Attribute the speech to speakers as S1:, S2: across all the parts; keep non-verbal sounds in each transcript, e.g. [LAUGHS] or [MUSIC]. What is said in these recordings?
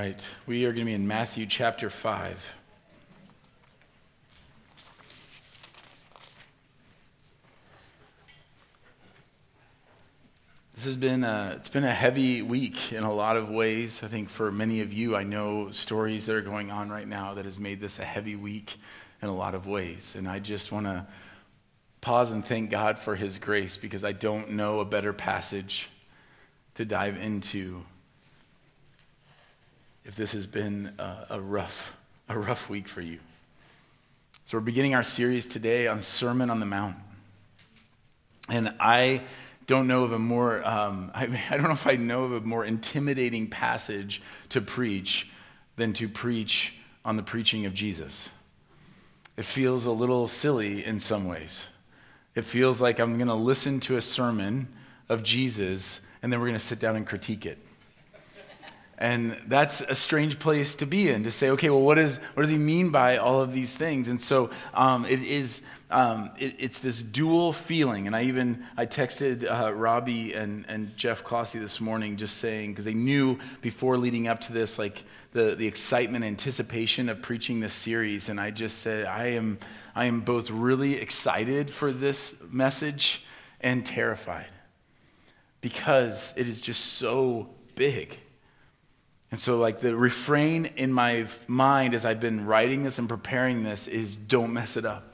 S1: right, we are going to be in Matthew chapter 5. This has been a, it's been a heavy week in a lot of ways. I think for many of you, I know stories that are going on right now that has made this a heavy week in a lot of ways. And I just want to pause and thank God for his grace because I don't know a better passage to dive into if this has been a, a, rough, a rough week for you. So we're beginning our series today on Sermon on the Mount. And I don't know of a more, um, [LAUGHS] I, I don't know if I know of a more intimidating passage to preach than to preach on the preaching of Jesus. It feels a little silly in some ways. It feels like I'm going to listen to a sermon of Jesus and then we're going to sit down and critique it. And that's a strange place to be in to say, okay, well, what, is, what does he mean by all of these things? And so um, it is, um, it, it's this dual feeling. And I even, I texted uh, Robbie and, and Jeff Clossy this morning just saying, because they knew before leading up to this, like the, the excitement, anticipation of preaching this series. And I just said, I am, I am both really excited for this message and terrified because it is just so big. And so, like, the refrain in my mind as I've been writing this and preparing this is don't mess it up.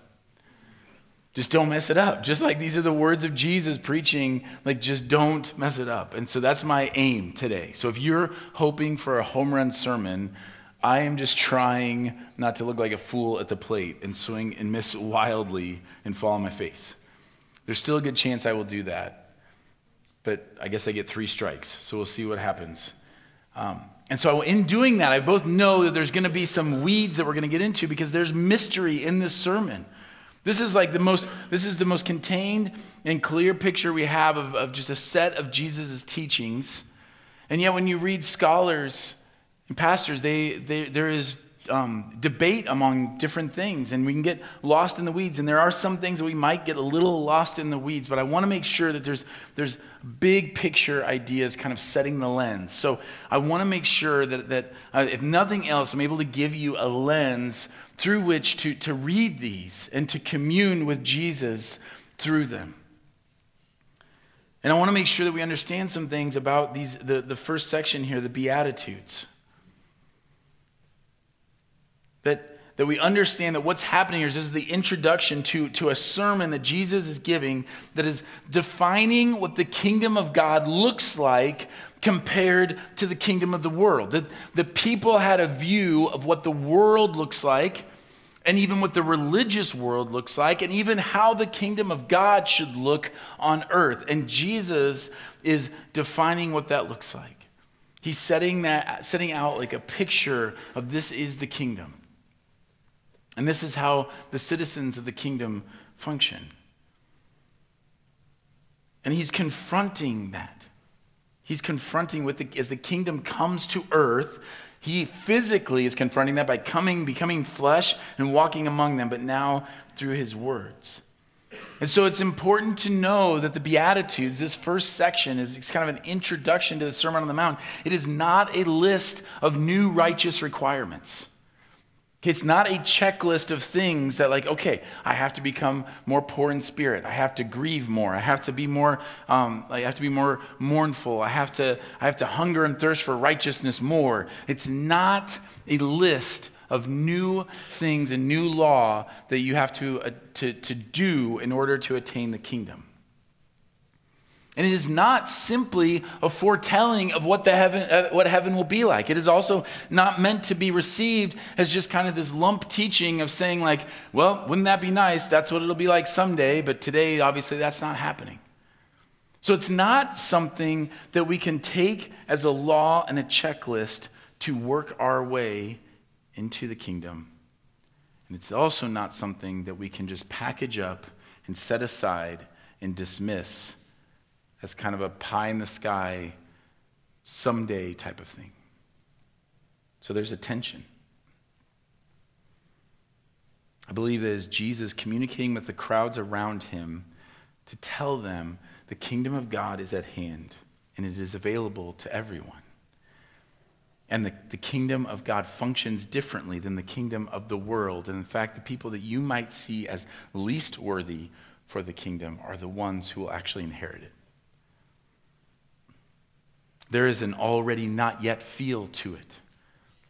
S1: Just don't mess it up. Just like these are the words of Jesus preaching, like, just don't mess it up. And so that's my aim today. So if you're hoping for a home run sermon, I am just trying not to look like a fool at the plate and swing and miss wildly and fall on my face. There's still a good chance I will do that. But I guess I get three strikes. So we'll see what happens. Um, and so, in doing that, I both know that there's going to be some weeds that we're going to get into because there's mystery in this sermon. This is like the most, this is the most contained and clear picture we have of, of just a set of Jesus' teachings. And yet, when you read scholars and pastors, they, they, there is um, debate among different things, and we can get lost in the weeds. And there are some things that we might get a little lost in the weeds, but I want to make sure that there's, there's big picture ideas kind of setting the lens. So I want to make sure that, that uh, if nothing else, I'm able to give you a lens through which to, to read these and to commune with Jesus through them. And I want to make sure that we understand some things about these, the, the first section here, the Beatitudes that, that we understand that what's happening here is this is the introduction to, to a sermon that Jesus is giving that is defining what the kingdom of God looks like compared to the kingdom of the world. That the people had a view of what the world looks like and even what the religious world looks like, and even how the kingdom of God should look on earth. And Jesus is defining what that looks like. He's setting, that, setting out like a picture of this is the kingdom. And this is how the citizens of the kingdom function. And he's confronting that. He's confronting with the, as the kingdom comes to earth, he physically is confronting that by coming, becoming flesh and walking among them, but now through his words. And so it's important to know that the Beatitudes, this first section, is kind of an introduction to the Sermon on the Mount. It is not a list of new righteous requirements. It's not a checklist of things that, like, okay, I have to become more poor in spirit. I have to grieve more. I have to be more, um, I have to be more mournful. I have to, I have to hunger and thirst for righteousness more. It's not a list of new things and new law that you have to, uh, to, to do in order to attain the kingdom. And it is not simply a foretelling of what, the heaven, uh, what heaven will be like. It is also not meant to be received as just kind of this lump teaching of saying, like, well, wouldn't that be nice? That's what it'll be like someday, but today, obviously, that's not happening. So it's not something that we can take as a law and a checklist to work our way into the kingdom. And it's also not something that we can just package up and set aside and dismiss as kind of a pie in the sky, someday type of thing. So there's a tension. I believe that as Jesus communicating with the crowds around him to tell them the kingdom of God is at hand and it is available to everyone. And the, the kingdom of God functions differently than the kingdom of the world. And in fact, the people that you might see as least worthy for the kingdom are the ones who will actually inherit it. There is an already not yet feel to it.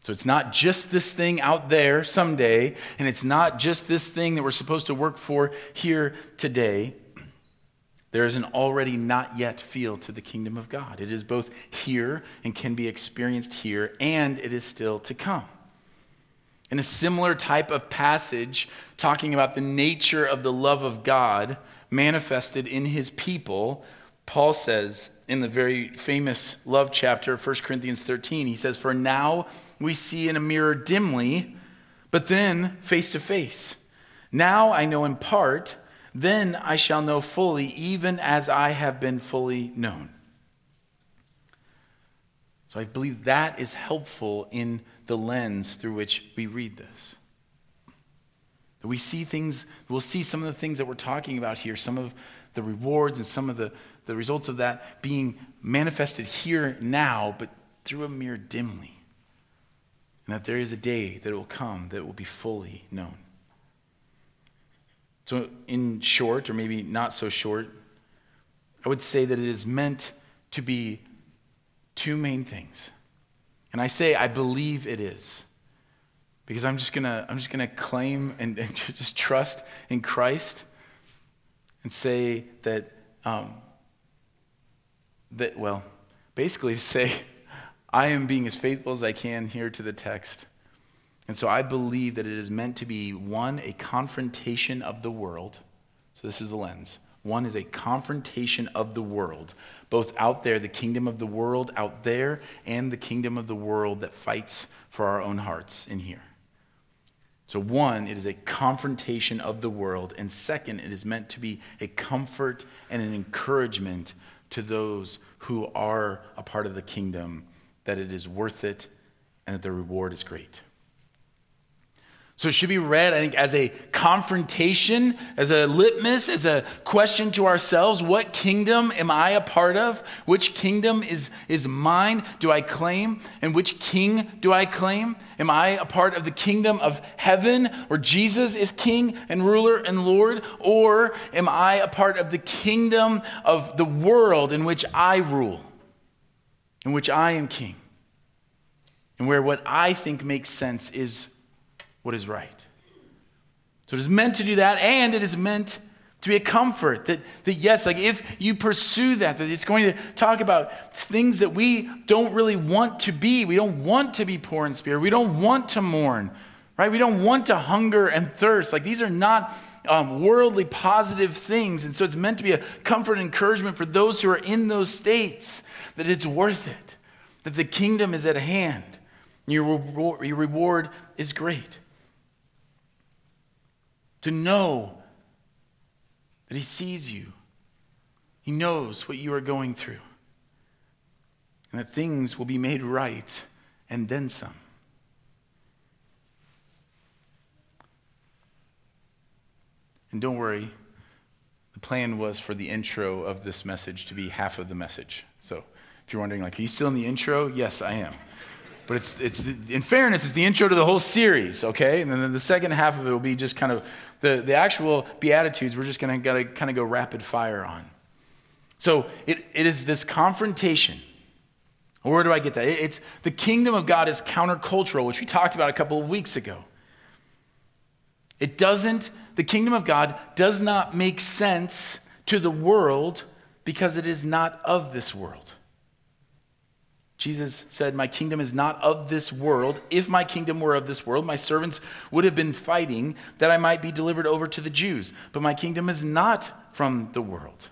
S1: So it's not just this thing out there someday, and it's not just this thing that we're supposed to work for here today. There is an already not yet feel to the kingdom of God. It is both here and can be experienced here, and it is still to come. In a similar type of passage, talking about the nature of the love of God manifested in his people, Paul says in the very famous love chapter of 1 Corinthians 13, he says, For now we see in a mirror dimly, but then face to face. Now I know in part then I shall know fully, even as I have been fully known. So I believe that is helpful in the lens through which we read this. That we see things, we'll see some of the things that we're talking about here, some of the rewards and some of the, the results of that being manifested here now, but through a mirror dimly. And that there is a day that will come that will be fully known. So, in short, or maybe not so short, I would say that it is meant to be two main things. And I say I believe it is. Because I'm just gonna, I'm just gonna claim and, and [LAUGHS] just trust in Christ and say that, um, that, well, basically say, [LAUGHS] I am being as faithful as I can here to the text and so I believe that it is meant to be one, a confrontation of the world. So this is the lens. One is a confrontation of the world, both out there, the kingdom of the world out there, and the kingdom of the world that fights for our own hearts in here. So, one, it is a confrontation of the world. And second, it is meant to be a comfort and an encouragement to those who are a part of the kingdom that it is worth it and that the reward is great. So it should be read, I think, as a confrontation, as a litmus, as a question to ourselves what kingdom am I a part of? Which kingdom is, is mine, do I claim? And which king do I claim? Am I a part of the kingdom of heaven, where Jesus is king and ruler and Lord? Or am I a part of the kingdom of the world in which I rule, in which I am king? And where what I think makes sense is what is right. So it is meant to do that, and it is meant to be a comfort that, that yes, like if you pursue that, that it's going to talk about things that we don't really want to be. We don't want to be poor in spirit. We don't want to mourn, right? We don't want to hunger and thirst. Like these are not um, worldly positive things. And so it's meant to be a comfort and encouragement for those who are in those states that it's worth it, that the kingdom is at hand. Your reward, your reward is great to know that He sees you, He knows what you are going through, and that things will be made right and then some. And don't worry, the plan was for the intro of this message to be half of the message. So if you're wondering, like, are you still in the intro? Yes, I am. But it's, it's in fairness, it's the intro to the whole series, okay? And then the second half of it will be just kind of the, the actual Beatitudes, we're just going to kind of go rapid fire on. So it, it is this confrontation. Where do I get that? It's the kingdom of God is countercultural, which we talked about a couple of weeks ago. It doesn't, the kingdom of God does not make sense to the world because it is not of this world. Jesus said, My kingdom is not of this world. If my kingdom were of this world, my servants would have been fighting that I might be delivered over to the Jews. But my kingdom is not from the world.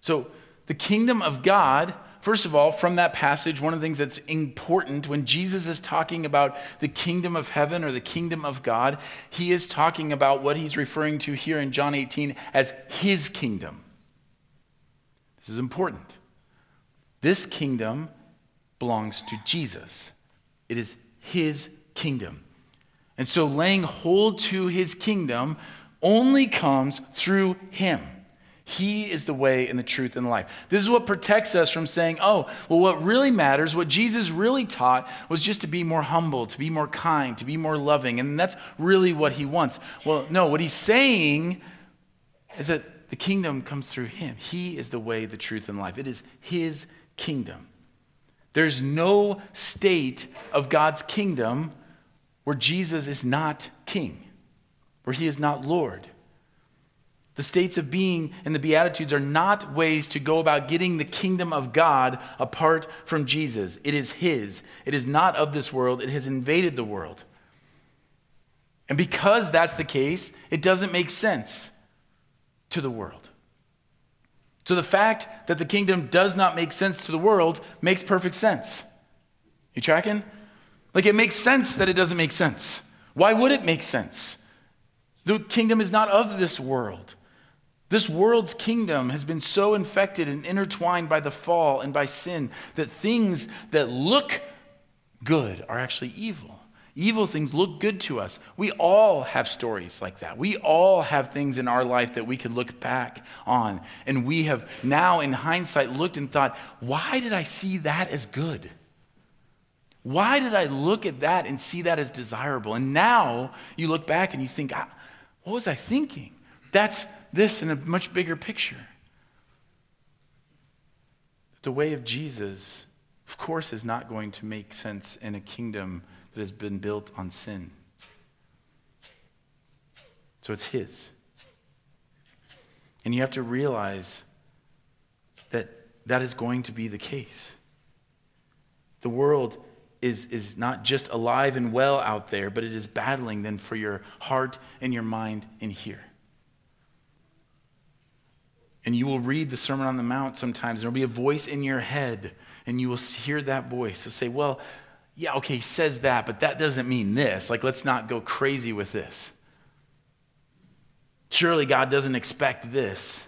S1: So, the kingdom of God, first of all, from that passage, one of the things that's important when Jesus is talking about the kingdom of heaven or the kingdom of God, he is talking about what he's referring to here in John 18 as his kingdom. This is important. This kingdom belongs to Jesus, it is his kingdom. And so laying hold to his kingdom only comes through him. He is the way and the truth and the life. This is what protects us from saying, oh, well, what really matters, what Jesus really taught, was just to be more humble, to be more kind, to be more loving. And that's really what he wants. Well, no, what he's saying is that the kingdom comes through him. He is the way, the truth, and life. It is his kingdom. There's no state of God's kingdom where Jesus is not king, where he is not Lord. The states of being and the Beatitudes are not ways to go about getting the kingdom of God apart from Jesus. It is His. It is not of this world, it has invaded the world. And because that's the case, it doesn't make sense to the world. So the fact that the kingdom does not make sense to the world makes perfect sense. You tracking? Like it makes sense that it doesn't make sense. Why would it make sense? The kingdom is not of this world. This world's kingdom has been so infected and intertwined by the fall and by sin that things that look good are actually evil. Evil things look good to us. We all have stories like that. We all have things in our life that we could look back on. And we have now, in hindsight, looked and thought, why did I see that as good? Why did I look at that and see that as desirable? And now you look back and you think, what was I thinking? That's this in a much bigger picture. The way of Jesus, of course, is not going to make sense in a kingdom that has been built on sin. So it's His. And you have to realize that that is going to be the case. The world is, is not just alive and well out there, but it is battling then for your heart and your mind in here. And you will read the Sermon on the Mount sometimes. And There'll be a voice in your head, and you will hear that voice. To say, well, yeah, okay, he says that, but that doesn't mean this. Like, let's not go crazy with this. Surely God doesn't expect this.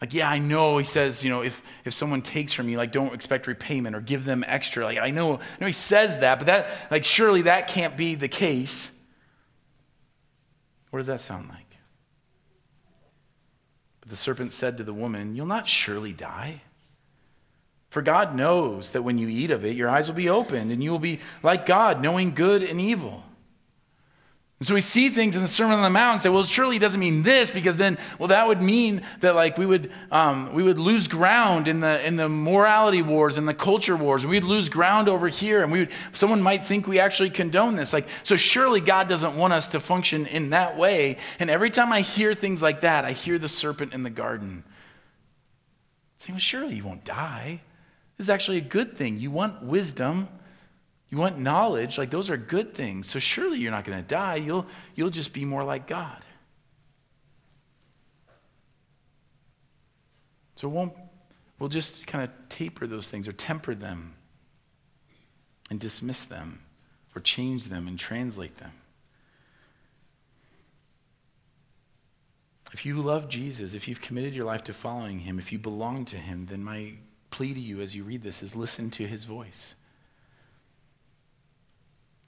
S1: Like, yeah, I know he says, you know, if, if someone takes from you, like, don't expect repayment or give them extra. Like, I know, I know he says that, but that, like, surely that can't be the case. What does that sound like? But the serpent said to the woman, You'll not surely die. For God knows that when you eat of it, your eyes will be opened, and you will be like God, knowing good and evil. And so we see things in the Sermon on the Mount and say, well, surely it doesn't mean this, because then, well, that would mean that like we would um, we would lose ground in the in the morality wars and the culture wars, and we'd lose ground over here, and we would, someone might think we actually condone this. Like, so surely God doesn't want us to function in that way. And every time I hear things like that, I hear the serpent in the garden saying, well, surely you won't die. This is actually a good thing. You want wisdom. You want knowledge, like those are good things. So surely you're not going to die. You'll, you'll just be more like God. So won't, we'll just kind of taper those things or temper them and dismiss them or change them and translate them. If you love Jesus, if you've committed your life to following him, if you belong to him, then my plea to you as you read this is listen to his voice.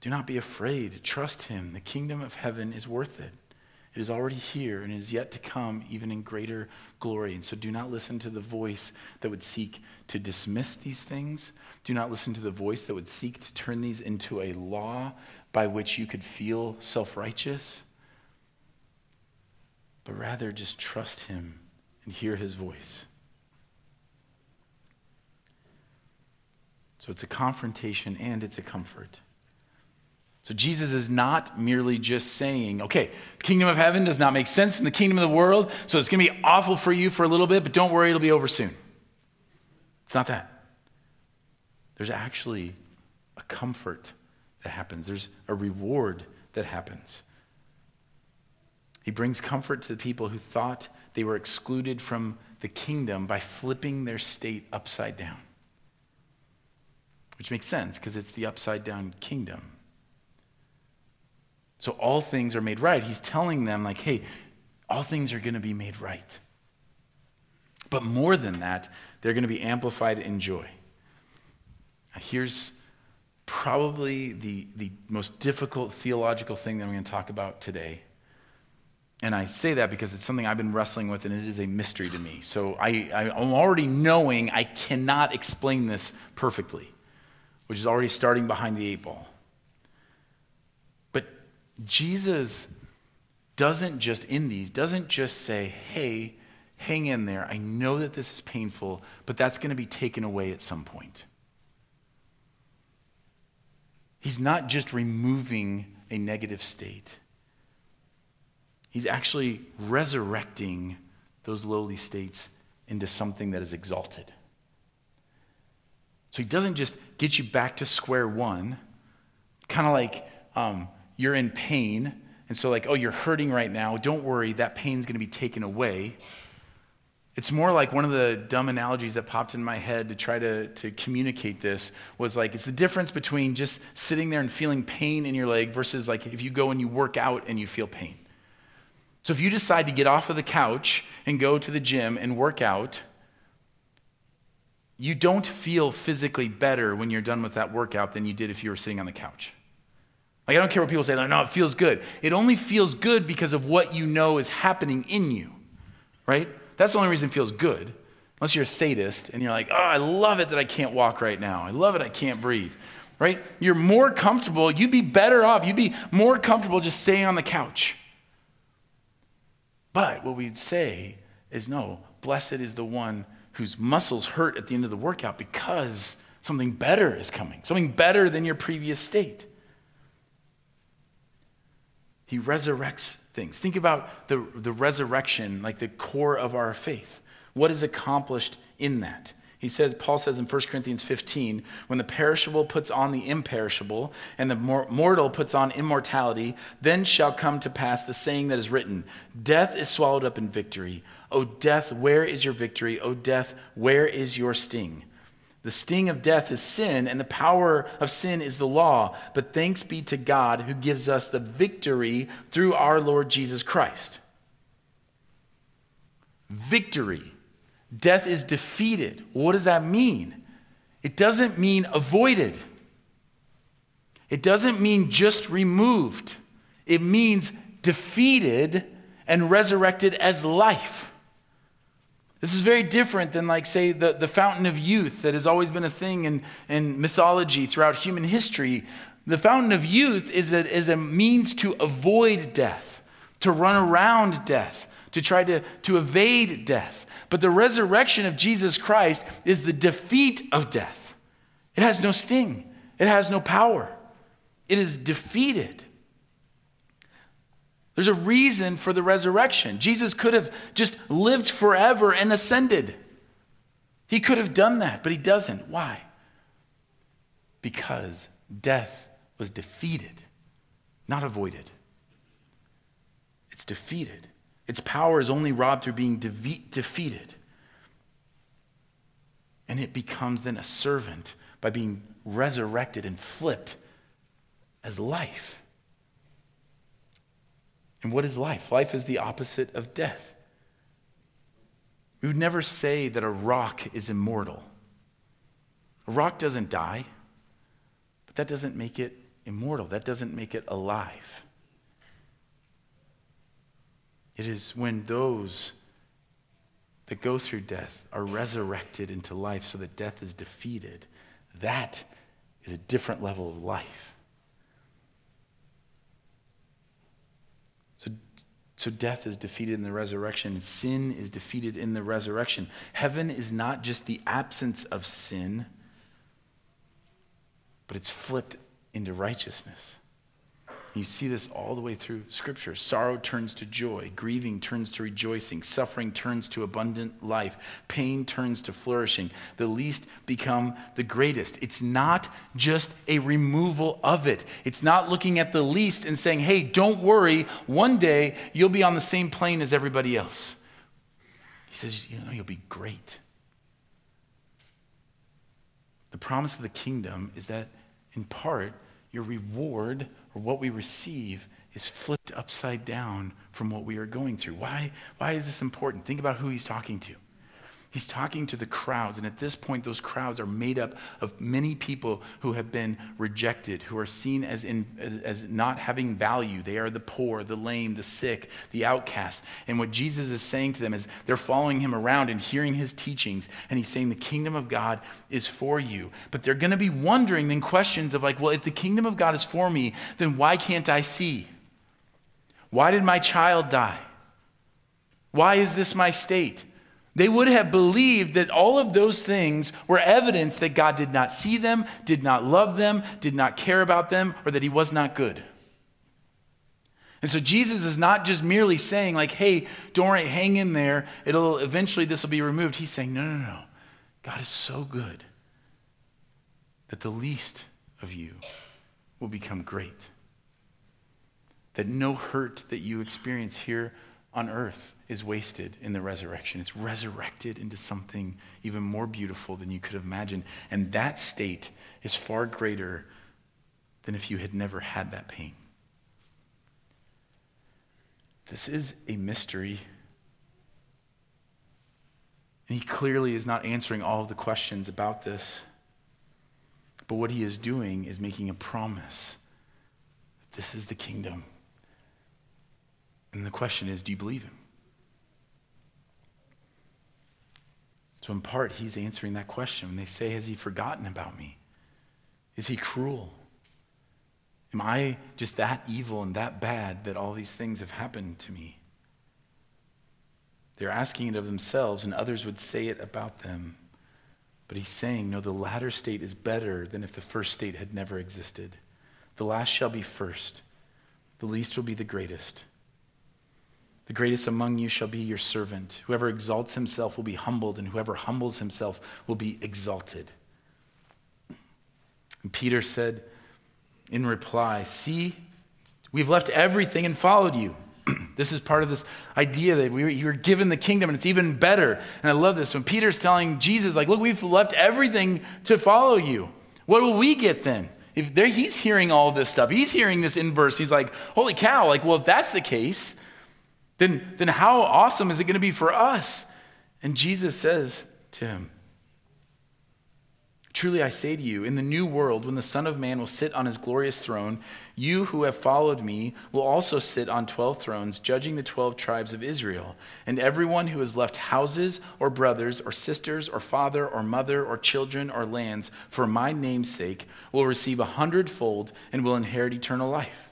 S1: Do not be afraid. Trust him. The kingdom of heaven is worth it. It is already here and it is yet to come, even in greater glory. And so do not listen to the voice that would seek to dismiss these things. Do not listen to the voice that would seek to turn these into a law by which you could feel self righteous. But rather just trust him and hear his voice. So it's a confrontation and it's a comfort. So Jesus is not merely just saying, okay, kingdom of heaven does not make sense in the kingdom of the world, so it's going to be awful for you for a little bit, but don't worry, it'll be over soon. It's not that. There's actually a comfort that happens, there's a reward that happens. He brings comfort to the people who thought they were excluded from the kingdom by flipping their state upside down. Which makes sense because it's the upside down kingdom. So all things are made right. He's telling them, like, hey, all things are going to be made right. But more than that, they're going to be amplified in joy. Now, here's probably the, the most difficult theological thing that I'm going to talk about today. And I say that because it's something I've been wrestling with and it is a mystery to me. So I, I'm already knowing I cannot explain this perfectly, which is already starting behind the eight ball. But Jesus doesn't just, in these, doesn't just say, hey, hang in there. I know that this is painful, but that's going to be taken away at some point. He's not just removing a negative state, he's actually resurrecting those lowly states into something that is exalted. So he doesn't just get you back to square one, kind of like um, you're in pain, and so, like, oh, you're hurting right now. Don't worry, that pain's going to be taken away. It's more like one of the dumb analogies that popped in my head to try to, to communicate this was like it's the difference between just sitting there and feeling pain in your leg versus like if you go and you work out and you feel pain. So if you decide to get off of the couch and go to the gym and work out, you don't feel physically better when you're done with that workout than you did if you were sitting on the couch. Like, I don't care what people say, like, no, it feels good. It only feels good because of what you know is happening in you, right? That's the only reason it feels good. Unless you're a sadist and you're like, oh, I love it that I can't walk right now. I love it I can't breathe. Right? You're more comfortable. You'd be better off. You'd be more comfortable just staying on the couch. But what we'd say is no, blessed is the one whose muscles hurt at the end of the workout because something better is coming, something better than your previous state. He resurrects things. Think about the, the resurrection, like the core of our faith. What is accomplished in that? He says, Paul says in 1 Corinthians 15, when the perishable puts on the imperishable and the mortal puts on immortality, then shall come to pass the saying that is written Death is swallowed up in victory. O death, where is your victory? O death, where is your sting? The sting of death is sin, and the power of sin is the law. But thanks be to God who gives us the victory through our Lord Jesus Christ. Victory. Death is defeated. What does that mean? It doesn't mean avoided, it doesn't mean just removed. It means defeated and resurrected as life. This is very different than, like, say, the, the fountain of youth that has always been a thing in, in mythology throughout human history. The fountain of youth is a, is a means to avoid death, to run around death, to try to, to evade death. But the resurrection of Jesus Christ is the defeat of death. It has no sting, it has no power, it is defeated. There's a reason for the resurrection. Jesus could have just lived forever and ascended. He could have done that, but he doesn't. Why? Because death was defeated, not avoided. It's defeated. Its power is only robbed through being de- defeated. And it becomes then a servant by being resurrected and flipped as life. And what is life? Life is the opposite of death. We would never say that a rock is immortal. A rock doesn't die, but that doesn't make it immortal. That doesn't make it alive. It is when those that go through death are resurrected into life so that death is defeated. That is a different level of life. So, so death is defeated in the resurrection, sin is defeated in the resurrection. Heaven is not just the absence of sin, but it's flipped into righteousness. You see this all the way through Scripture. Sorrow turns to joy, grieving turns to rejoicing, suffering turns to abundant life, pain turns to flourishing. The least become the greatest. It's not just a removal of it. It's not looking at the least and saying, hey, don't worry, one day you'll be on the same plane as everybody else. He says, you know, you'll be great. The promise of the kingdom is that, in part, your reward or what we receive is flipped upside down from what we are going through. Why, why is this important? Think about who he's talking to. He's talking to the crowds, and at this point, those crowds are made up of many people who have been rejected, who are seen as, in, as not having value. They are the poor, the lame, the sick, the outcast. And what Jesus is saying to them is they're following him around and hearing his teachings, and he's saying the kingdom of God is for you. But they're going to be wondering then questions of like, well, if the kingdom of God is for me, then why can't I see? Why did my child die? Why is this my state? They would have believed that all of those things were evidence that God did not see them, did not love them, did not care about them, or that he was not good. And so Jesus is not just merely saying, like, hey, don't worry, hang in there. It'll eventually this will be removed. He's saying, no, no, no. God is so good that the least of you will become great. That no hurt that you experience here on earth is wasted in the resurrection. It's resurrected into something even more beautiful than you could have imagined. And that state is far greater than if you had never had that pain. This is a mystery. And he clearly is not answering all of the questions about this. But what he is doing is making a promise. This is the kingdom. And the question is do you believe him? So, in part, he's answering that question when they say, Has he forgotten about me? Is he cruel? Am I just that evil and that bad that all these things have happened to me? They're asking it of themselves, and others would say it about them. But he's saying, No, the latter state is better than if the first state had never existed. The last shall be first, the least will be the greatest. The greatest among you shall be your servant. Whoever exalts himself will be humbled, and whoever humbles himself will be exalted. And Peter said in reply, See, we've left everything and followed you. [CLEARS THROAT] this is part of this idea that we were, you were given the kingdom and it's even better. And I love this. When Peter's telling Jesus, like, look, we've left everything to follow you. What will we get then? If he's hearing all this stuff, he's hearing this in verse. He's like, holy cow, like, well, if that's the case, then, then how awesome is it going to be for us? And Jesus says to him, Truly I say to you, in the new world, when the Son of Man will sit on his glorious throne, you who have followed me will also sit on 12 thrones, judging the 12 tribes of Israel. And everyone who has left houses or brothers or sisters or father or mother or children or lands for my name's sake will receive a hundredfold and will inherit eternal life.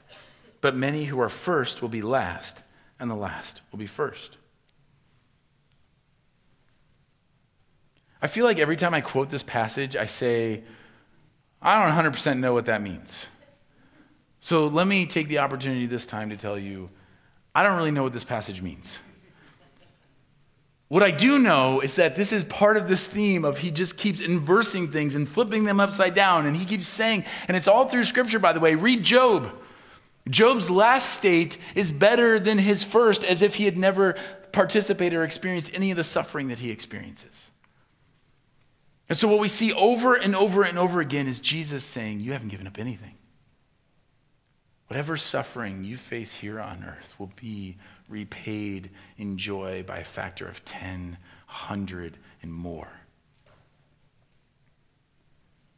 S1: But many who are first will be last and the last will be first. I feel like every time I quote this passage, I say, I don't 100% know what that means. So let me take the opportunity this time to tell you, I don't really know what this passage means. What I do know is that this is part of this theme of he just keeps inversing things and flipping them upside down. And he keeps saying, and it's all through scripture, by the way. Read Job. Job's last state is better than his first, as if he had never participated or experienced any of the suffering that he experiences. And so, what we see over and over and over again is Jesus saying, You haven't given up anything. Whatever suffering you face here on earth will be repaid in joy by a factor of 10, 100, and more.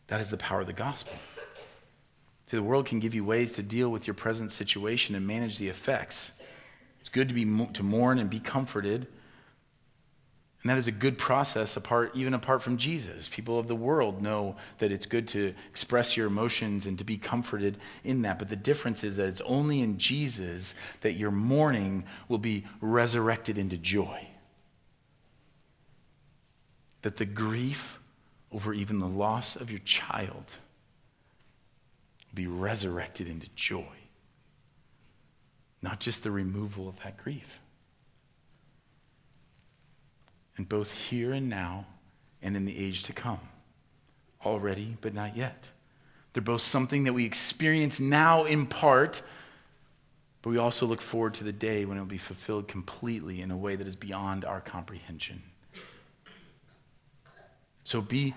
S1: That is the power of the gospel. See, the world can give you ways to deal with your present situation and manage the effects. It's good to, be, to mourn and be comforted. And that is a good process apart, even apart from Jesus. People of the world know that it's good to express your emotions and to be comforted in that. But the difference is that it's only in Jesus that your mourning will be resurrected into joy. That the grief over even the loss of your child be resurrected into joy, not just the removal of that grief. And both here and now and in the age to come, already but not yet. They're both something that we experience now in part, but we also look forward to the day when it will be fulfilled completely in a way that is beyond our comprehension. So be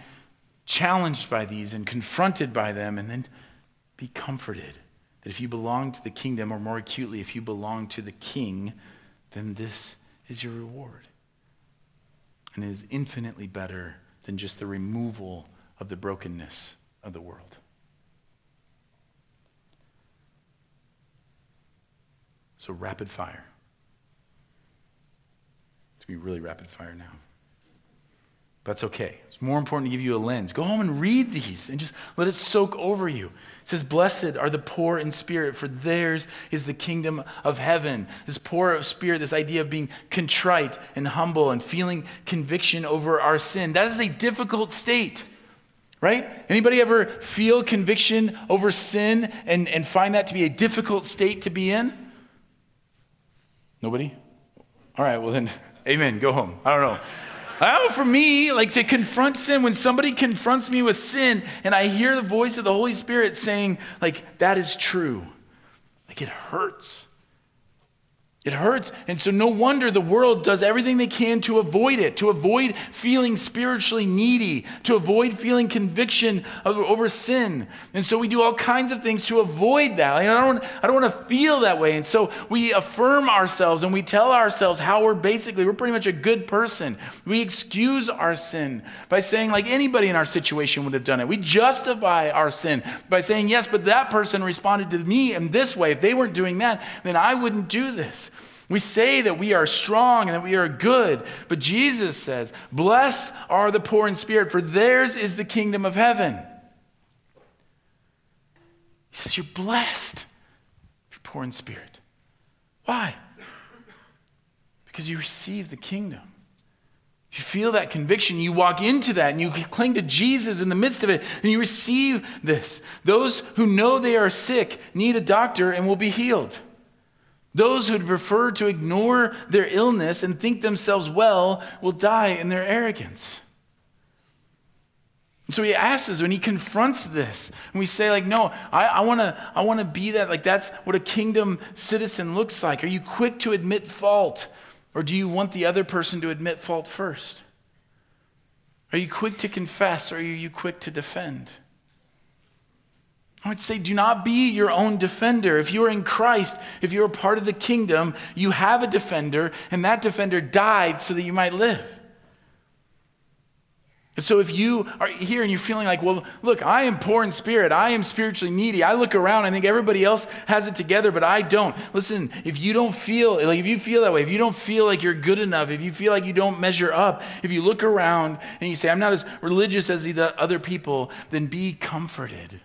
S1: challenged by these and confronted by them, and then be comforted that if you belong to the kingdom, or more acutely, if you belong to the king, then this is your reward. and it is infinitely better than just the removal of the brokenness of the world. So, rapid fire. It's going to be really rapid fire now. That's okay. It's more important to give you a lens. Go home and read these and just let it soak over you. It says, Blessed are the poor in spirit, for theirs is the kingdom of heaven. This poor of spirit, this idea of being contrite and humble and feeling conviction over our sin, that is a difficult state. Right? Anybody ever feel conviction over sin and, and find that to be a difficult state to be in? Nobody? All right, well then, [LAUGHS] amen. Go home. I don't know. Oh, for me, like to confront sin, when somebody confronts me with sin and I hear the voice of the Holy Spirit saying, like, that is true, like it hurts. It hurts. And so, no wonder the world does everything they can to avoid it, to avoid feeling spiritually needy, to avoid feeling conviction of, over sin. And so, we do all kinds of things to avoid that. Like, I, don't, I don't want to feel that way. And so, we affirm ourselves and we tell ourselves how we're basically, we're pretty much a good person. We excuse our sin by saying, like anybody in our situation would have done it. We justify our sin by saying, yes, but that person responded to me in this way. If they weren't doing that, then I wouldn't do this. We say that we are strong and that we are good, but Jesus says, Blessed are the poor in spirit, for theirs is the kingdom of heaven. He says, You're blessed if you're poor in spirit. Why? Because you receive the kingdom. If you feel that conviction, you walk into that and you cling to Jesus in the midst of it, and you receive this. Those who know they are sick need a doctor and will be healed. Those who prefer to ignore their illness and think themselves well will die in their arrogance. So he asks us when he confronts this, and we say, like, no, I, I want to I wanna be that. Like, that's what a kingdom citizen looks like. Are you quick to admit fault, or do you want the other person to admit fault first? Are you quick to confess, or are you quick to defend? I would say, do not be your own defender. If you're in Christ, if you're a part of the kingdom, you have a defender, and that defender died so that you might live. So if you are here and you're feeling like, well, look, I am poor in spirit, I am spiritually needy, I look around, I think everybody else has it together, but I don't. Listen, if you don't feel, like if you feel that way, if you don't feel like you're good enough, if you feel like you don't measure up, if you look around and you say, I'm not as religious as the other people, then be comforted.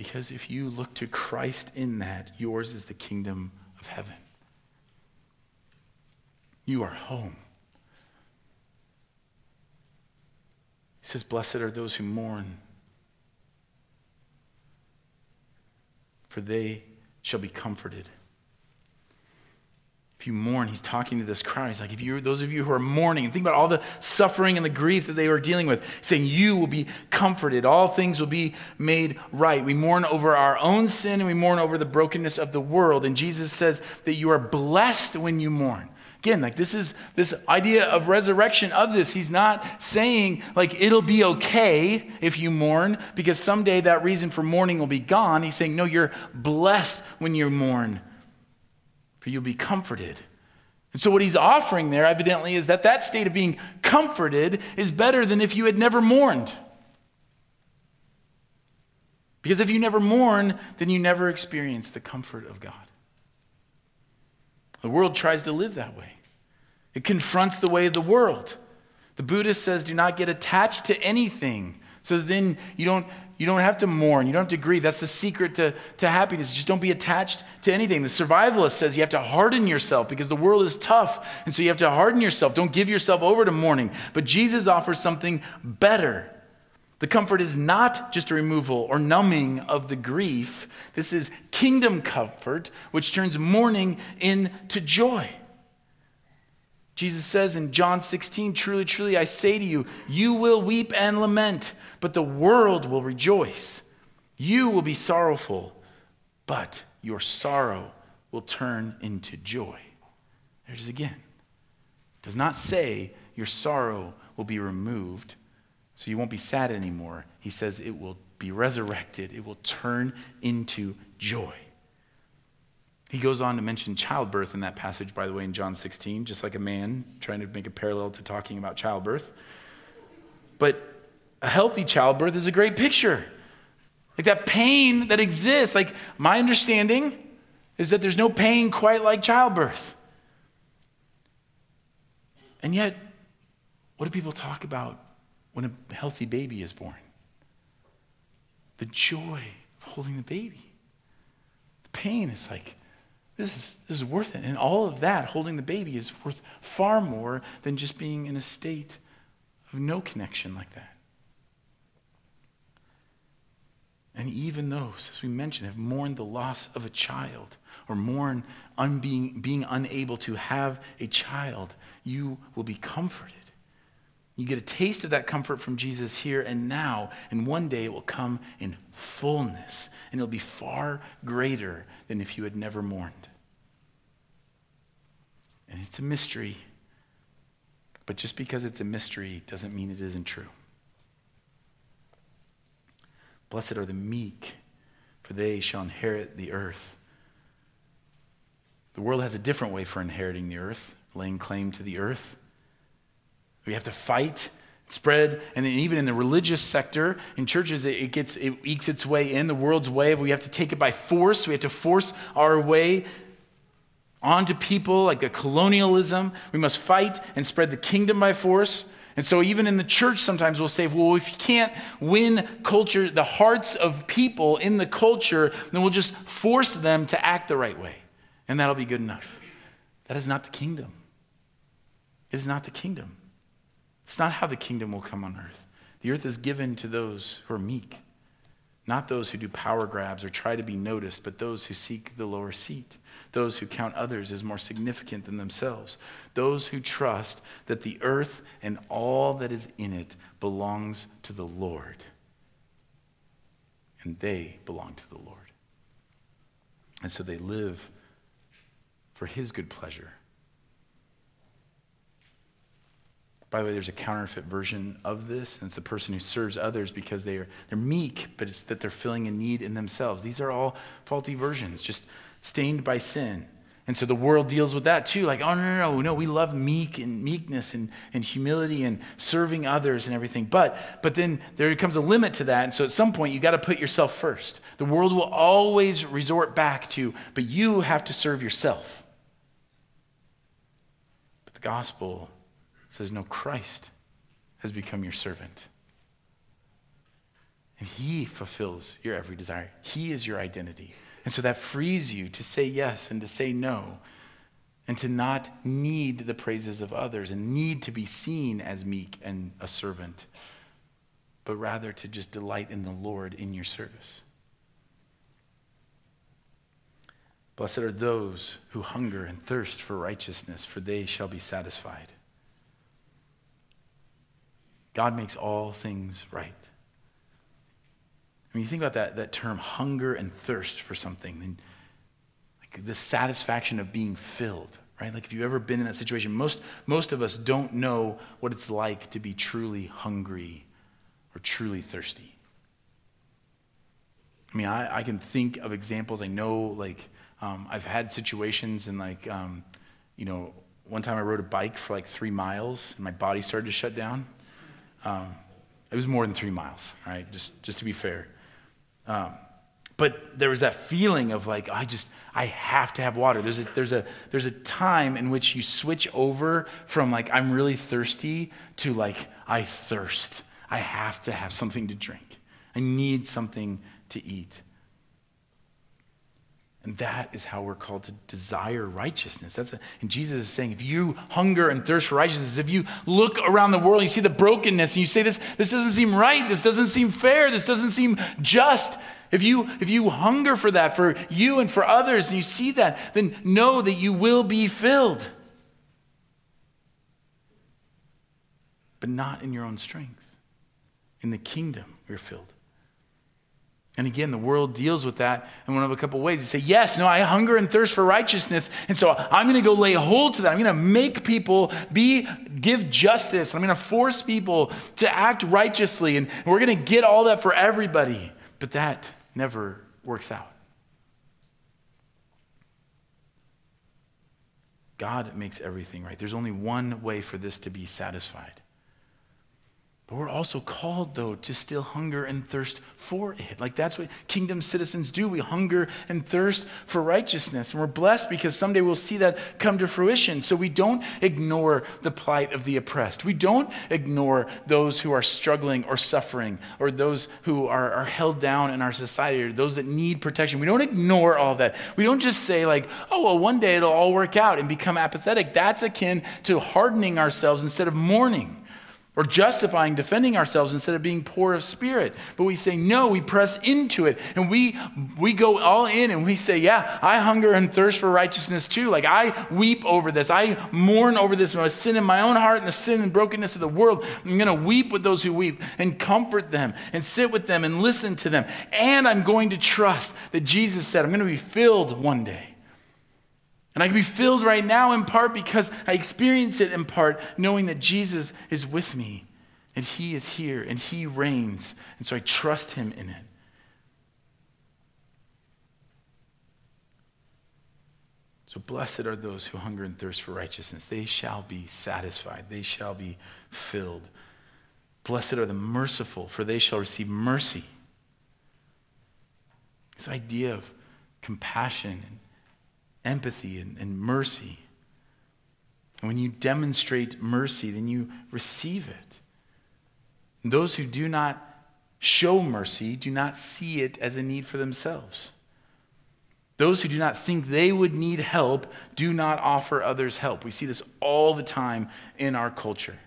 S1: Because if you look to Christ in that, yours is the kingdom of heaven. You are home. He says, Blessed are those who mourn, for they shall be comforted. If you mourn, he's talking to this crowd. He's like, if you those of you who are mourning, think about all the suffering and the grief that they were dealing with, saying, You will be comforted. All things will be made right. We mourn over our own sin and we mourn over the brokenness of the world. And Jesus says that you are blessed when you mourn. Again, like this is this idea of resurrection of this. He's not saying like it'll be okay if you mourn because someday that reason for mourning will be gone. He's saying, no, you're blessed when you mourn for you'll be comforted. And so, what he's offering there, evidently, is that that state of being comforted is better than if you had never mourned. Because if you never mourn, then you never experience the comfort of God. The world tries to live that way, it confronts the way of the world. The Buddhist says, do not get attached to anything so then you don't you don't have to mourn. You don't have to grieve. That's the secret to, to happiness. Just don't be attached to anything. The survivalist says you have to harden yourself because the world is tough. And so you have to harden yourself. Don't give yourself over to mourning. But Jesus offers something better. The comfort is not just a removal or numbing of the grief. This is kingdom comfort, which turns mourning into joy. Jesus says in John 16, Truly, truly, I say to you, you will weep and lament, but the world will rejoice. You will be sorrowful, but your sorrow will turn into joy. There's again. It does not say your sorrow will be removed, so you won't be sad anymore. He says it will be resurrected, it will turn into joy. He goes on to mention childbirth in that passage, by the way, in John 16, just like a man trying to make a parallel to talking about childbirth. But a healthy childbirth is a great picture. Like that pain that exists. Like, my understanding is that there's no pain quite like childbirth. And yet, what do people talk about when a healthy baby is born? The joy of holding the baby. The pain is like, this is, this is worth it. And all of that, holding the baby, is worth far more than just being in a state of no connection like that. And even those, as we mentioned, have mourned the loss of a child or mourn unbeing, being unable to have a child, you will be comforted. You get a taste of that comfort from Jesus here and now, and one day it will come in fullness, and it'll be far greater than if you had never mourned. And it's a mystery, but just because it's a mystery doesn't mean it isn't true. Blessed are the meek, for they shall inherit the earth. The world has a different way for inheriting the earth, laying claim to the earth. We have to fight, spread, and then even in the religious sector, in churches, it gets it ekes its way in the world's way. We have to take it by force. We have to force our way onto people like a colonialism. We must fight and spread the kingdom by force. And so, even in the church, sometimes we'll say, well, if you can't win culture, the hearts of people in the culture, then we'll just force them to act the right way. And that'll be good enough. That is not the kingdom. It is not the kingdom. It's not how the kingdom will come on earth. The earth is given to those who are meek, not those who do power grabs or try to be noticed, but those who seek the lower seat, those who count others as more significant than themselves, those who trust that the earth and all that is in it belongs to the Lord, and they belong to the Lord. And so they live for his good pleasure By the way, there's a counterfeit version of this, and it's the person who serves others because they are, they're meek, but it's that they're filling a need in themselves. These are all faulty versions, just stained by sin. And so the world deals with that too. Like, oh, no, no, no, no, we love meek and meekness and, and humility and serving others and everything. But, but then there comes a limit to that. And so at some point, you got to put yourself first. The world will always resort back to, but you have to serve yourself. But the gospel says, No, Christ has become your servant. And he fulfills your every desire. He is your identity. And so that frees you to say yes and to say no and to not need the praises of others and need to be seen as meek and a servant, but rather to just delight in the Lord in your service. Blessed are those who hunger and thirst for righteousness, for they shall be satisfied. God makes all things right. When you think about that, that term hunger and thirst for something, then like the satisfaction of being filled, right? Like if you've ever been in that situation, most, most of us don't know what it's like to be truly hungry or truly thirsty. I mean, I, I can think of examples. I know, like, um, I've had situations and, like, um, you know, one time I rode a bike for like three miles and my body started to shut down. Um, it was more than three miles, right? Just, just to be fair. Um, but there was that feeling of like, I just, I have to have water. There's a, there's, a, there's a time in which you switch over from like, I'm really thirsty to like, I thirst. I have to have something to drink. I need something to eat. And that is how we're called to desire righteousness. That's a, and Jesus is saying, if you hunger and thirst for righteousness, if you look around the world and you see the brokenness and you say, this, this doesn't seem right, this doesn't seem fair, this doesn't seem just, if you, if you hunger for that, for you and for others, and you see that, then know that you will be filled. But not in your own strength. In the kingdom, you're filled. And again, the world deals with that in one of a couple ways. You say, Yes, no, I hunger and thirst for righteousness. And so I'm going to go lay hold to that. I'm going to make people be, give justice. I'm going to force people to act righteously. And we're going to get all that for everybody. But that never works out. God makes everything right. There's only one way for this to be satisfied. But we're also called, though, to still hunger and thirst for it. Like that's what kingdom citizens do. We hunger and thirst for righteousness. And we're blessed because someday we'll see that come to fruition. So we don't ignore the plight of the oppressed. We don't ignore those who are struggling or suffering or those who are, are held down in our society or those that need protection. We don't ignore all that. We don't just say, like, oh, well, one day it'll all work out and become apathetic. That's akin to hardening ourselves instead of mourning or justifying defending ourselves instead of being poor of spirit. But we say no we press into it. And we we go all in and we say yeah i hunger and thirst for righteousness too. Like i weep over this. I mourn over this my sin in my own heart and the sin and brokenness of the world. I'm going to weep with those who weep and comfort them and sit with them and listen to them. And i'm going to trust that jesus said i'm going to be filled one day and I can be filled right now in part because I experience it in part knowing that Jesus is with me and he is here and he reigns. And so I trust him in it. So blessed are those who hunger and thirst for righteousness. They shall be satisfied, they shall be filled. Blessed are the merciful, for they shall receive mercy. This idea of compassion and empathy and, and mercy. And when you demonstrate mercy, then you receive it. And those who do not show mercy do not see it as a need for themselves. Those who do not think they would need help do not offer others help. We see this all the time in our culture.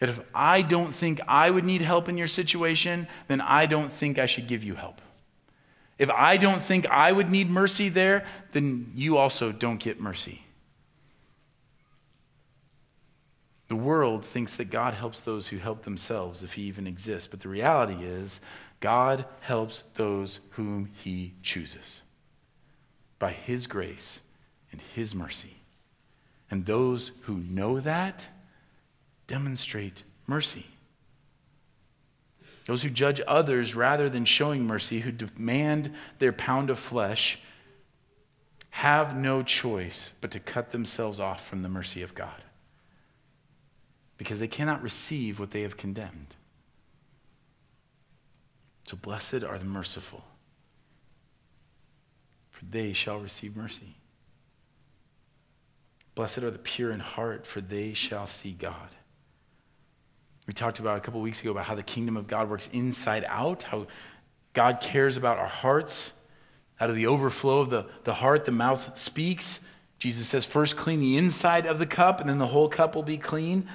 S1: That if I don't think I would need help in your situation, then I don't think I should give you help. If I don't think I would need mercy there, then you also don't get mercy. The world thinks that God helps those who help themselves, if He even exists. But the reality is, God helps those whom He chooses by His grace and His mercy. And those who know that demonstrate mercy. Those who judge others rather than showing mercy, who demand their pound of flesh, have no choice but to cut themselves off from the mercy of God because they cannot receive what they have condemned. So, blessed are the merciful, for they shall receive mercy. Blessed are the pure in heart, for they shall see God. We talked about a couple weeks ago about how the kingdom of God works inside out, how God cares about our hearts. Out of the overflow of the, the heart, the mouth speaks. Jesus says, first clean the inside of the cup, and then the whole cup will be clean.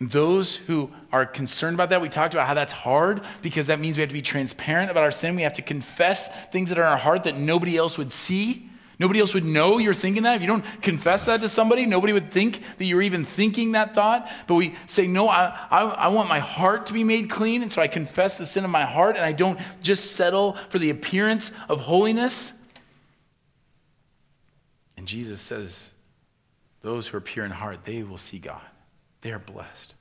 S1: Those who are concerned about that, we talked about how that's hard because that means we have to be transparent about our sin. We have to confess things that are in our heart that nobody else would see. Nobody else would know you're thinking that. If you don't confess that to somebody, nobody would think that you're even thinking that thought. But we say, No, I, I, I, want my heart to be made clean. And so I confess the sin of my heart, and I don't just settle for the appearance of holiness. And Jesus says, Those who are pure in heart, they will see God. They are blessed.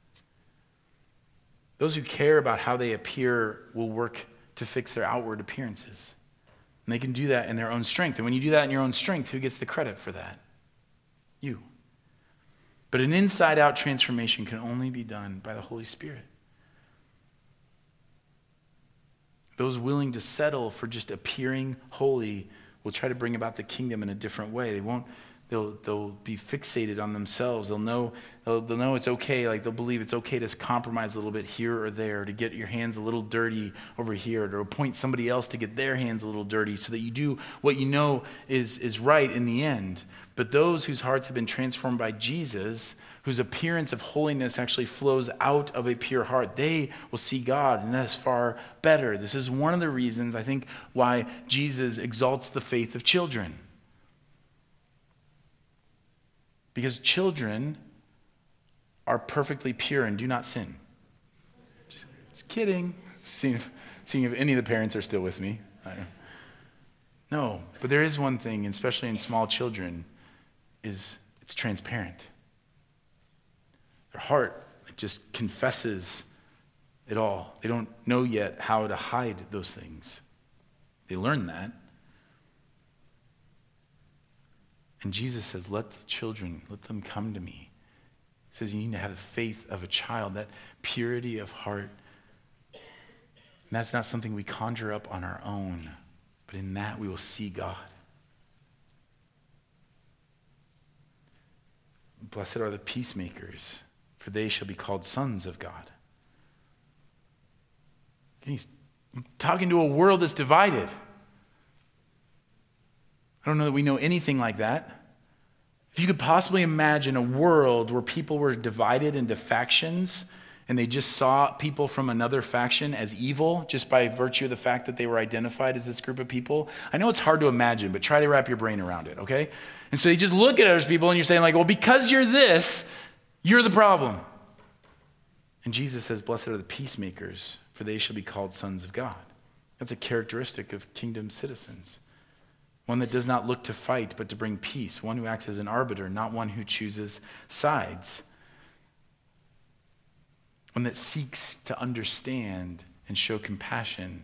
S1: Those who care about how they appear will work to fix their outward appearances. And they can do that in their own strength. And when you do that in your own strength, who gets the credit for that? You. But an inside out transformation can only be done by the Holy Spirit. Those willing to settle for just appearing holy will try to bring about the kingdom in a different way. They won't they'll, they'll be fixated on themselves. They'll know, they'll, they'll know it's okay. Like they'll believe it's okay to compromise a little bit here or there, to get your hands a little dirty over here, to appoint somebody else to get their hands a little dirty so that you do what you know is, is right in the end. But those whose hearts have been transformed by Jesus, whose appearance of holiness actually flows out of a pure heart, they will see God, and that is far better. This is one of the reasons, I think, why Jesus exalts the faith of children. Because children are perfectly pure and do not sin. Just, just kidding. Seeing if, seeing if any of the parents are still with me. No, but there is one thing, especially in small children, is it's transparent. Their heart just confesses it all. They don't know yet how to hide those things. They learn that. And Jesus says, Let the children, let them come to me. He says, You need to have the faith of a child, that purity of heart. And that's not something we conjure up on our own, but in that we will see God. Blessed are the peacemakers, for they shall be called sons of God. He's talking to a world that's divided. I don't know that we know anything like that. If you could possibly imagine a world where people were divided into factions and they just saw people from another faction as evil just by virtue of the fact that they were identified as this group of people, I know it's hard to imagine, but try to wrap your brain around it, okay? And so you just look at other people and you're saying, like, well, because you're this, you're the problem. And Jesus says, Blessed are the peacemakers, for they shall be called sons of God. That's a characteristic of kingdom citizens one that does not look to fight, but to bring peace, one who acts as an arbiter, not one who chooses sides, one that seeks to understand and show compassion,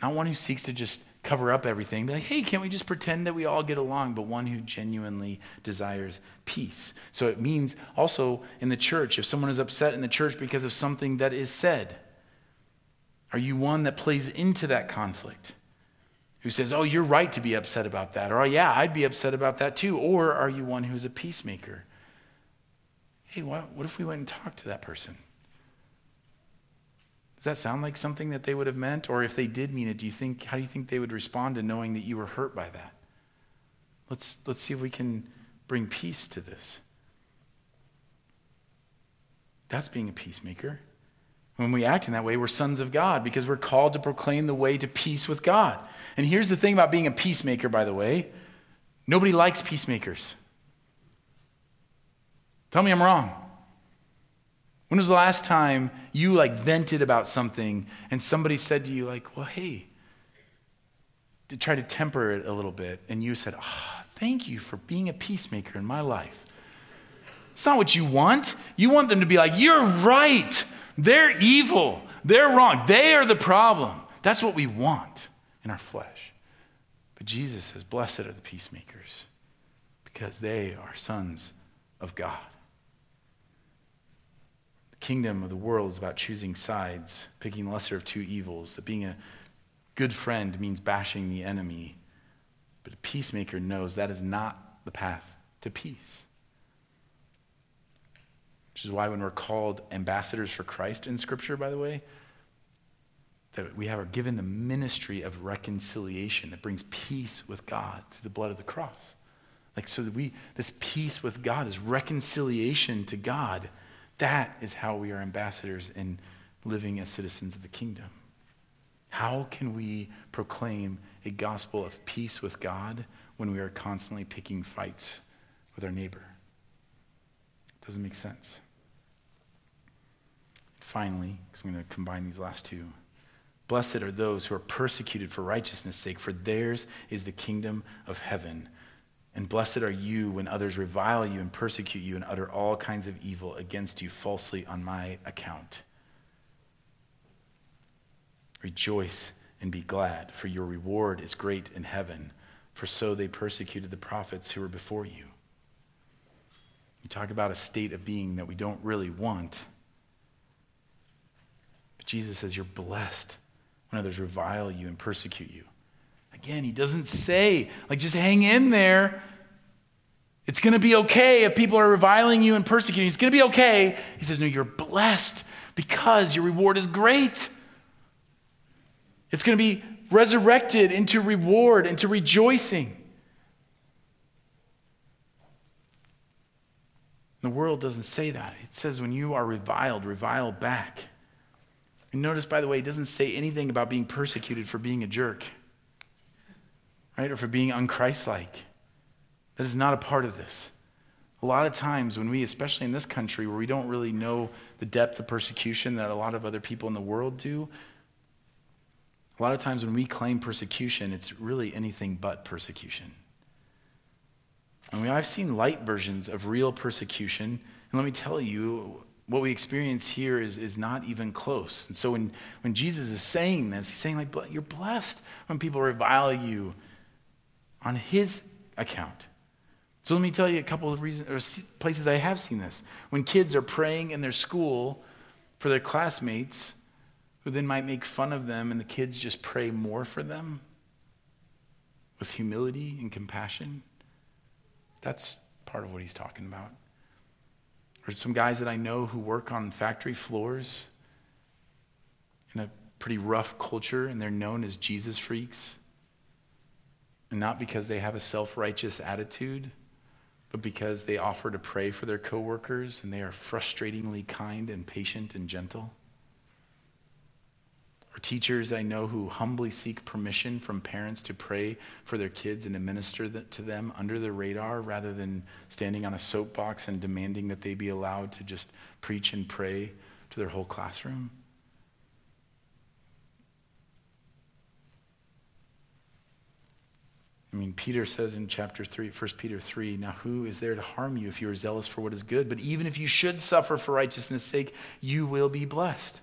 S1: not one who seeks to just cover up everything, be like, hey, can't we just pretend that we all get along, but one who genuinely desires peace. So it means also in the church, if someone is upset in the church because of something that is said, are you one that plays into that conflict? Who says, Oh, you're right to be upset about that. Or, oh, yeah, I'd be upset about that too. Or are you one who's a peacemaker? Hey, what, what if we went and talked to that person? Does that sound like something that they would have meant? Or if they did mean it, do you think, how do you think they would respond to knowing that you were hurt by that? Let's, let's see if we can bring peace to this. That's being a peacemaker. When we act in that way, we're sons of God because we're called to proclaim the way to peace with God. And here's the thing about being a peacemaker, by the way nobody likes peacemakers. Tell me I'm wrong. When was the last time you like vented about something and somebody said to you, like, well, hey, to try to temper it a little bit, and you said, oh, thank you for being a peacemaker in my life. It's not what you want. You want them to be like, you're right. They're evil. They're wrong. They are the problem. That's what we want in our flesh. But Jesus says, Blessed are the peacemakers, because they are sons of God. The kingdom of the world is about choosing sides, picking lesser of two evils, that being a good friend means bashing the enemy. But a peacemaker knows that is not the path to peace. Which is why when we're called ambassadors for Christ in Scripture, by the way, that we have are given the ministry of reconciliation that brings peace with God through the blood of the cross. Like, so that we, this peace with God, this reconciliation to God, that is how we are ambassadors in living as citizens of the kingdom. How can we proclaim a gospel of peace with God when we are constantly picking fights with our neighbor? Doesn't make sense. Finally, because I'm going to combine these last two. Blessed are those who are persecuted for righteousness' sake, for theirs is the kingdom of heaven. And blessed are you when others revile you and persecute you and utter all kinds of evil against you falsely on my account. Rejoice and be glad, for your reward is great in heaven, for so they persecuted the prophets who were before you. You talk about a state of being that we don't really want. But Jesus says, You're blessed when others revile you and persecute you. Again, he doesn't say, like, just hang in there. It's going to be okay if people are reviling you and persecuting you. It's going to be okay. He says, No, you're blessed because your reward is great. It's going to be resurrected into reward, into rejoicing. The world doesn't say that. It says when you are reviled, revile back. And notice, by the way, it doesn't say anything about being persecuted for being a jerk, right? Or for being unchristlike. That is not a part of this. A lot of times, when we, especially in this country where we don't really know the depth of persecution that a lot of other people in the world do, a lot of times when we claim persecution, it's really anything but persecution. I mean, I've seen light versions of real persecution, and let me tell you, what we experience here is, is not even close. And so when, when Jesus is saying this, he's saying, like, you're blessed when people revile you on his account. So let me tell you a couple of reasons or places I have seen this. When kids are praying in their school for their classmates, who then might make fun of them, and the kids just pray more for them with humility and compassion. That's part of what he's talking about. There's some guys that I know who work on factory floors in a pretty rough culture, and they're known as Jesus freaks. And not because they have a self righteous attitude, but because they offer to pray for their coworkers and they are frustratingly kind and patient and gentle. Or teachers I know who humbly seek permission from parents to pray for their kids and administer to them under the radar rather than standing on a soapbox and demanding that they be allowed to just preach and pray to their whole classroom. I mean, Peter says in chapter 3, 1 Peter 3, now who is there to harm you if you are zealous for what is good? But even if you should suffer for righteousness' sake, you will be blessed.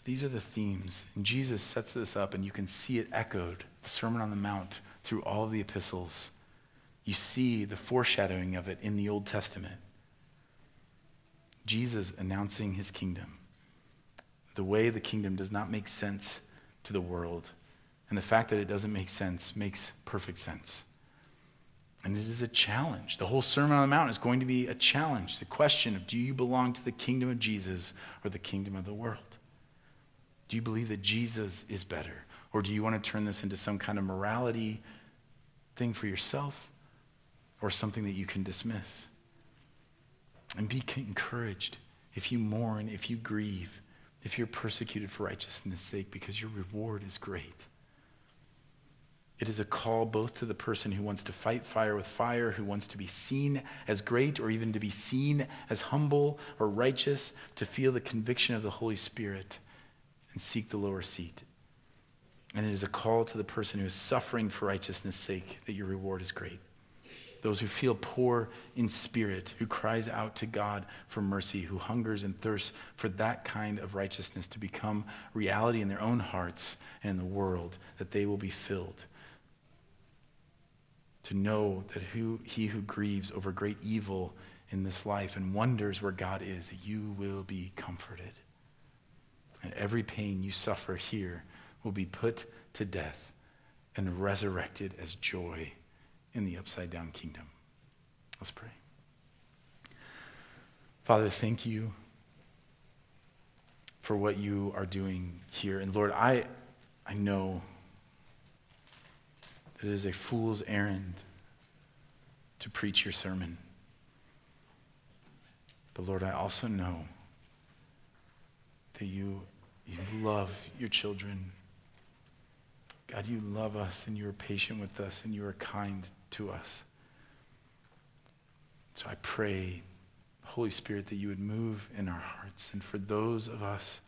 S1: So these are the themes. And Jesus sets this up, and you can see it echoed, the Sermon on the Mount, through all of the epistles. You see the foreshadowing of it in the Old Testament. Jesus announcing his kingdom. The way the kingdom does not make sense to the world and the fact that it doesn't make sense makes perfect sense. And it is a challenge. The whole Sermon on the Mount is going to be a challenge. The question of do you belong to the kingdom of Jesus or the kingdom of the world? Do you believe that Jesus is better? Or do you want to turn this into some kind of morality thing for yourself or something that you can dismiss? And be encouraged if you mourn, if you grieve, if you're persecuted for righteousness' sake, because your reward is great. It is a call both to the person who wants to fight fire with fire, who wants to be seen as great or even to be seen as humble or righteous, to feel the conviction of the Holy Spirit and seek the lower seat. And it is a call to the person who is suffering for righteousness' sake that your reward is great. Those who feel poor in spirit, who cries out to God for mercy, who hungers and thirsts for that kind of righteousness to become reality in their own hearts and in the world, that they will be filled to know that who, he who grieves over great evil in this life and wonders where God is, you will be comforted. And every pain you suffer here will be put to death and resurrected as joy in the upside down kingdom. Let's pray. Father, thank you for what you are doing here. And Lord, I, I know that it is a fool's errand to preach your sermon. But Lord, I also know that you, you love your children. God, you love us and you are patient with us and you are kind to us. So I pray, Holy Spirit, that you would move in our hearts. And for those of us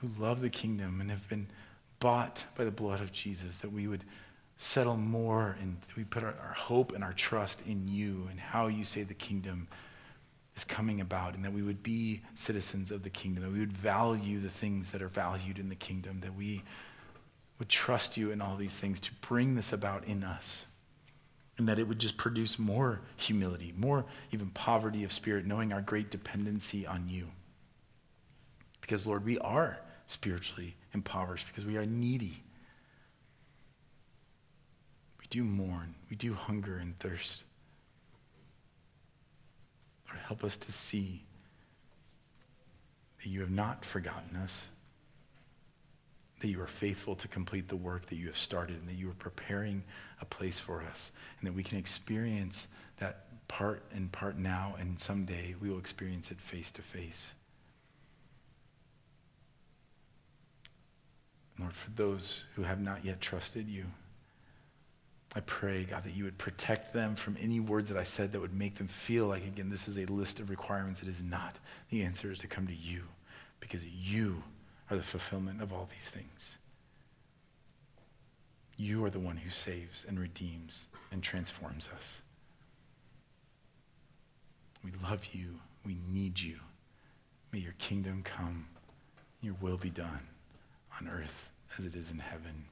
S1: who love the kingdom and have been bought by the blood of Jesus, that we would settle more and we put our, our, hope and our trust in you and how you say the kingdom is coming about, and that we would be citizens of the kingdom, that we would value the things that are valued in the kingdom, that we would trust you in all these things to bring this about in us. And that it would just produce more humility, more even poverty of spirit, knowing our great dependency on you. Because, Lord, we are spiritually impoverished because we are needy. We do mourn, we do hunger and thirst. Lord, help us to see that you have not forgotten us, that you are faithful to complete the work that you have started, and that you are preparing a place for us, and that we can experience that part and part now, and someday we will experience it face to face. Lord, for those who have not yet trusted you, I pray, God, that you would protect them from any words that I said that would make them feel like, again, this is a list of requirements. It is not. The answer is to come to you because you are the fulfillment of all these things. You are the one who saves and redeems and transforms us. We love you. We need you. May your kingdom come, your will be done on earth as it is in heaven.